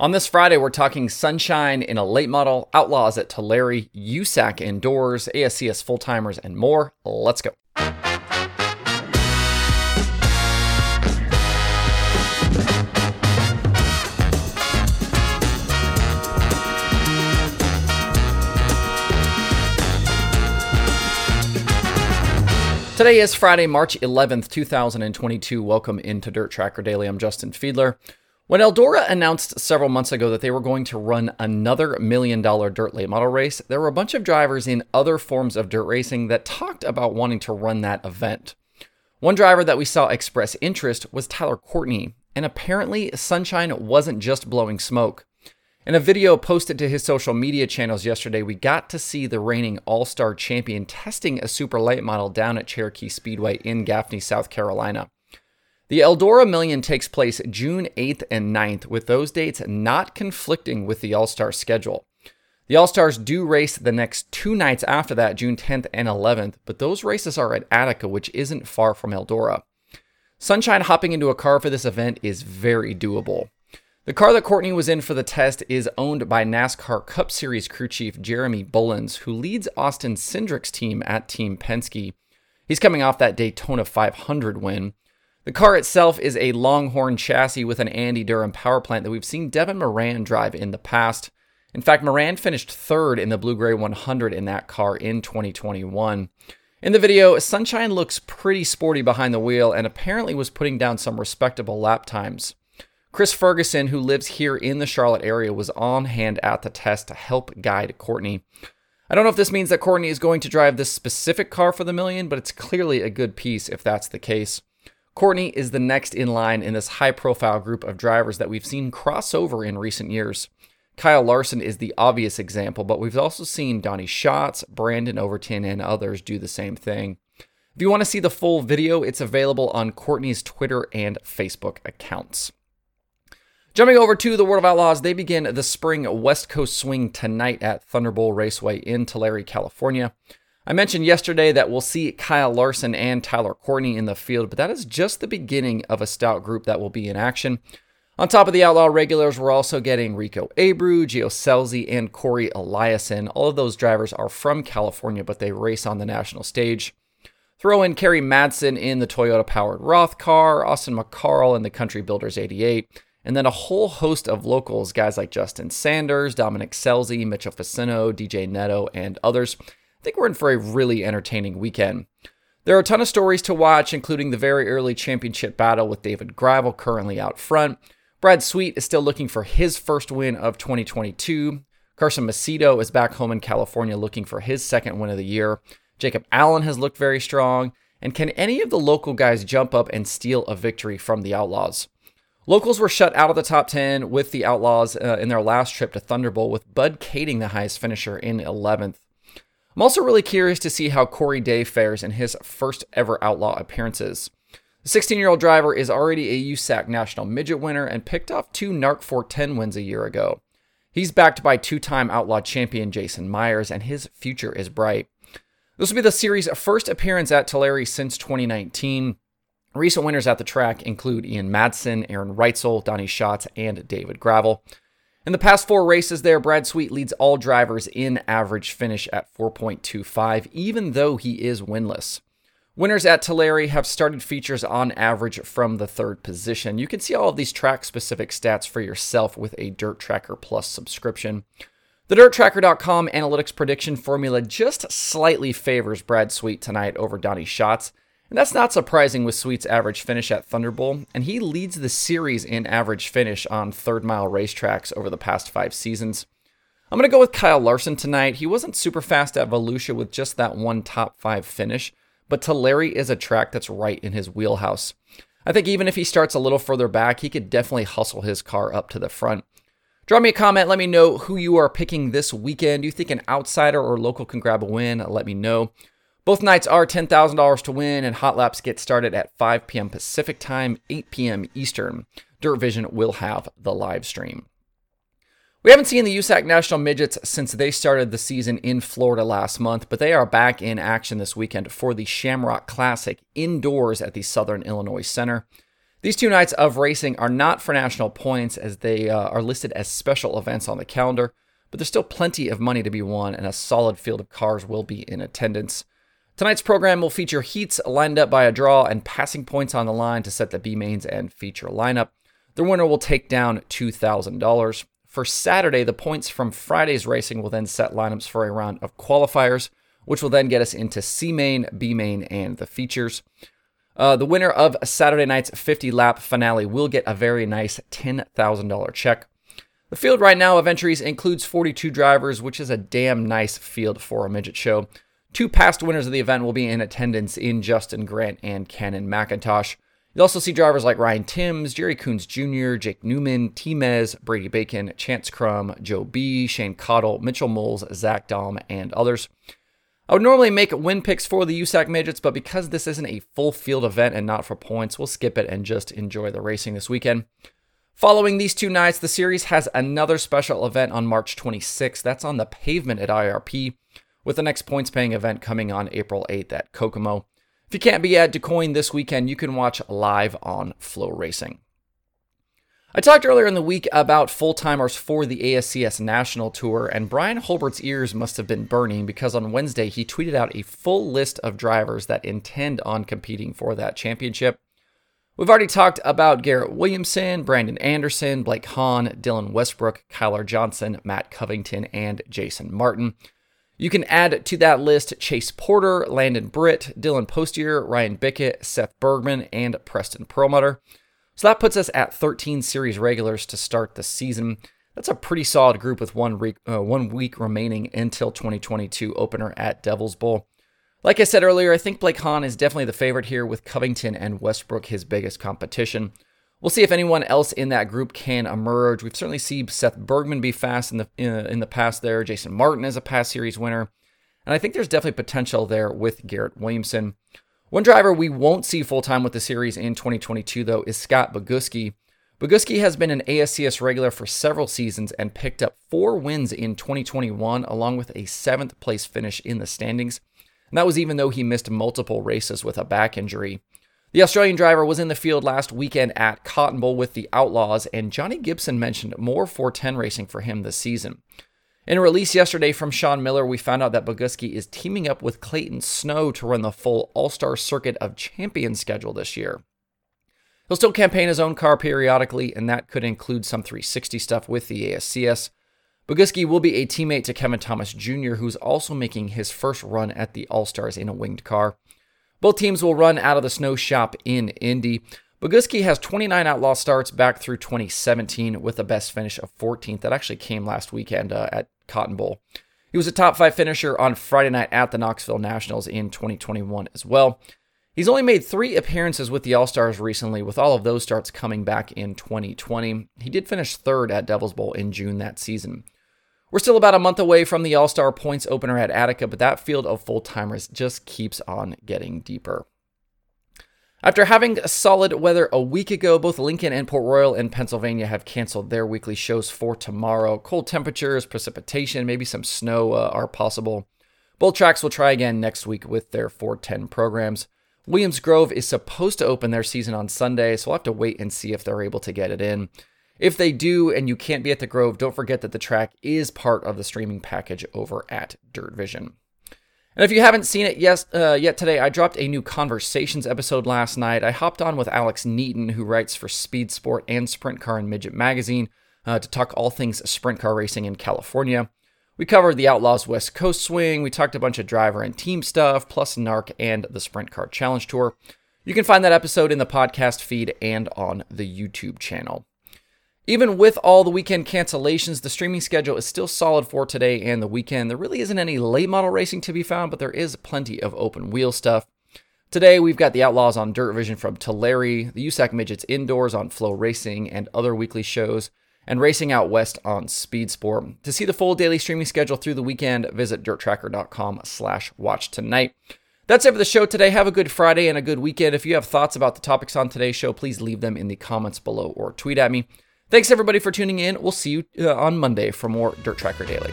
On this Friday, we're talking Sunshine in a late model, Outlaws at Tulare, USAC indoors, ASCS full timers, and more. Let's go. Today is Friday, March 11th, 2022. Welcome into Dirt Tracker Daily. I'm Justin Fiedler. When Eldora announced several months ago that they were going to run another million dollar dirt late model race, there were a bunch of drivers in other forms of dirt racing that talked about wanting to run that event. One driver that we saw express interest was Tyler Courtney, and apparently Sunshine wasn't just blowing smoke. In a video posted to his social media channels yesterday, we got to see the reigning All Star champion testing a super late model down at Cherokee Speedway in Gaffney, South Carolina. The Eldora Million takes place June 8th and 9th, with those dates not conflicting with the All Star schedule. The All Stars do race the next two nights after that, June 10th and 11th, but those races are at Attica, which isn't far from Eldora. Sunshine hopping into a car for this event is very doable. The car that Courtney was in for the test is owned by NASCAR Cup Series crew chief Jeremy Bullins, who leads Austin Cindric's team at Team Penske. He's coming off that Daytona 500 win. The car itself is a Longhorn chassis with an Andy Durham power plant that we've seen Devin Moran drive in the past. In fact, Moran finished third in the Blue Gray 100 in that car in 2021. In the video, Sunshine looks pretty sporty behind the wheel and apparently was putting down some respectable lap times. Chris Ferguson, who lives here in the Charlotte area, was on hand at the test to help guide Courtney. I don't know if this means that Courtney is going to drive this specific car for the million, but it's clearly a good piece if that's the case. Courtney is the next in line in this high profile group of drivers that we've seen cross over in recent years. Kyle Larson is the obvious example, but we've also seen Donny Schatz, Brandon Overton, and others do the same thing. If you want to see the full video, it's available on Courtney's Twitter and Facebook accounts. Jumping over to the World of Outlaws, they begin the spring West Coast swing tonight at Thunderbowl Raceway in Tulare, California. I mentioned yesterday that we'll see Kyle Larson and Tyler Courtney in the field, but that is just the beginning of a stout group that will be in action. On top of the Outlaw regulars, we're also getting Rico Abreu, Gio Scelzi, and Corey Eliason. All of those drivers are from California, but they race on the national stage. Throw in Kerry Madsen in the Toyota powered Roth car, Austin McCarl in the Country Builders 88, and then a whole host of locals, guys like Justin Sanders, Dominic Scelzi, Mitchell Faccinto, DJ Netto, and others. I think we're in for a really entertaining weekend. There are a ton of stories to watch, including the very early championship battle with David Gravel currently out front. Brad Sweet is still looking for his first win of 2022. Carson Macedo is back home in California looking for his second win of the year. Jacob Allen has looked very strong. And can any of the local guys jump up and steal a victory from the Outlaws? Locals were shut out of the top 10 with the Outlaws uh, in their last trip to Thunderbowl, with Bud Kaeding the highest finisher in 11th. I'm also really curious to see how Corey Day fares in his first ever Outlaw appearances. The 16 year old driver is already a USAC National Midget winner and picked off two NARC 410 wins a year ago. He's backed by two time Outlaw champion Jason Meyers, and his future is bright. This will be the series' first appearance at Tulare since 2019. Recent winners at the track include Ian Madsen, Aaron Reutzel, Donny Schatz, and David Gravel. In the past four races there, Brad Sweet leads all drivers in average finish at 4.25, even though he is winless. Winners at Tulare have started features on average from the third position. You can see all of these track specific stats for yourself with a Dirt Tracker Plus subscription. The DirtTracker.com analytics prediction formula just slightly favors Brad Sweet tonight over Donny Schatz. And that's not surprising with Sweet's average finish at Thunderbowl, and he leads the series in average finish on third mile racetracks over the past five seasons. I'm going to go with Kyle Larson tonight. He wasn't super fast at Volusia with just that one top five finish, but Tulare is a track that's right in his wheelhouse. I think even if he starts a little further back, he could definitely hustle his car up to the front. Drop me a comment. Let me know who you are picking this weekend. Do you think an outsider or local can grab a win? Let me know. Both nights are $10,000 to win, and hot laps get started at 5 p.m. Pacific Time, 8 p.m. Eastern. Dirt Vision will have the live stream. We haven't seen the USAC National Midgets since they started the season in Florida last month, but they are back in action this weekend for the Shamrock Classic indoors at the Southern Illinois Center. These two nights of racing are not for national points as they uh, are listed as special events on the calendar, but there's still plenty of money to be won and a solid field of cars will be in attendance. Tonight's program will feature heats lined up by a draw and passing points on the line to set the B mains and feature lineup. The winner will take down $2,000. For Saturday, the points from Friday's racing will then set lineups for a round of qualifiers, which will then get us into C main, B main, and the features. Uh, the winner of Saturday night's 50 lap finale will get a very nice $10,000 check. The field right now of entries includes 42 drivers, which is a damn nice field for a midget show. Two past winners of the event will be in attendance in Justin Grant and Cannon McIntosh. You'll also see drivers like Ryan Timms, Jerry Coons Jr., Jake Neuman, T Mez, Brady Bacon, Chance Crum, Joe B., Shane Cottle, Mitchell Moles, Zach Daum, and others. I would normally make win picks for the USAC midgets, but because this isn't a full field event and not for points, we'll skip it and just enjoy the racing this weekend. Following these two nights, the series has another special event on March 26th. That's on the pavement at IRP, with the next points paying event coming on April 8th at Kokomo. If you can't be at DuQuoin this weekend, you can watch live on FloRacing. I talked earlier in the week about full timers for the ASCS National Tour, and Brian Holbert's ears must have been burning because on Wednesday he tweeted out a full list of drivers that intend on competing for that championship. We've already talked about Garrett Williamson, Brandon Anderson, Blake Hahn, Dylan Westbrook, Kyler Johnson, Matt Covington, and Jason Martin. You can add to that list Chase Porter, Landon Britt, Dylan Postier, Ryan Bickett, Seth Bergman, and Preston Perlmutter. So that puts us at 13 series regulars to start the season. That's a pretty solid group with one, re- uh, one week remaining until 2022 opener at Devil's Bowl. Like I said earlier, I think Blake Hahn is definitely the favorite here with Covington and Westbrook his biggest competition. We'll see if anyone else in that group can emerge. We've certainly seen Seth Bergman be fast in the in, the past there. Jason Martin is a past series winner. And I think there's definitely potential there with Garrett Williamson. One driver we won't see full time with the series in 2022, though, is Scott Bogucki. Boguski has been an ASCS regular for several seasons and picked up four wins in 2021, along with a seventh place finish in the standings. And that was even though he missed multiple races with a back injury. The Australian driver was in the field last weekend at Cotton Bowl with the Outlaws, and Johnny Gibson mentioned more 410 racing for him this season. In a release yesterday from Sean Miller, we found out that Bogucki is teaming up with Clayton Snow to run the full All Star Circuit of Champions schedule this year. He'll still campaign his own car periodically, and that could include some 360 stuff with the ASCS. Bogucki will be a teammate to Kevin Thomas Jr., who's also making his first run at the All Stars in a winged car. Both teams will run out of the snow shop in Indy. Bogucki has 29 outlaw starts back through 2017 with a best finish of 14th. That actually came last weekend uh, at Cotton Bowl. He was a top five finisher on Friday night at the Knoxville Nationals in 2021 as well. He's only made three appearances with the All Stars recently, with all of those starts coming back in 2020. He did finish third at Devil's Bowl in June that season. We're still about a month away from the All Star points opener at Attica, but that field of full timers just keeps on getting deeper. After having solid weather a week ago, both Lincoln and Port Royal in Pennsylvania have canceled their weekly shows for tomorrow. Cold temperatures, precipitation, maybe some snow uh, are possible. Both tracks will try again next week with their 410 programs. Williams Grove is supposed to open their season on Sunday, so we'll have to wait and see if they're able to get it in. If they do and you can't be at the Grove, don't forget that the track is part of the streaming package over at Dirt Vision. And if you haven't seen it yes, uh, yet today, I dropped a new Conversations episode last night. I hopped on with Alex Neaton, who writes for Speed Sport and Sprint Car and Midget Magazine, uh, to talk all things sprint car racing in California. We covered the Outlaws West Coast Swing, we talked a bunch of driver and team stuff, plus NARC and the Sprint Car Challenge Tour. You can find that episode in the podcast feed and on the YouTube channel. Even with all the weekend cancellations, the streaming schedule is still solid for today and the weekend. There really isn't any late model racing to be found, but there is plenty of open wheel stuff. Today, we've got the Outlaws on Dirt Vision from Tulare, the USAC Midgets indoors on FloRacing and other weekly shows, and Racing Out West on Speed Sport. To see the full daily streaming schedule through the weekend, visit dirttracker.com slash watch tonight. That's it for the show today. Have a good Friday and a good weekend. If you have thoughts about the topics on today's show, please leave them in the comments below or tweet at me. Thanks everybody for tuning in. We'll see you uh, on Monday for more Dirt Tracker Daily.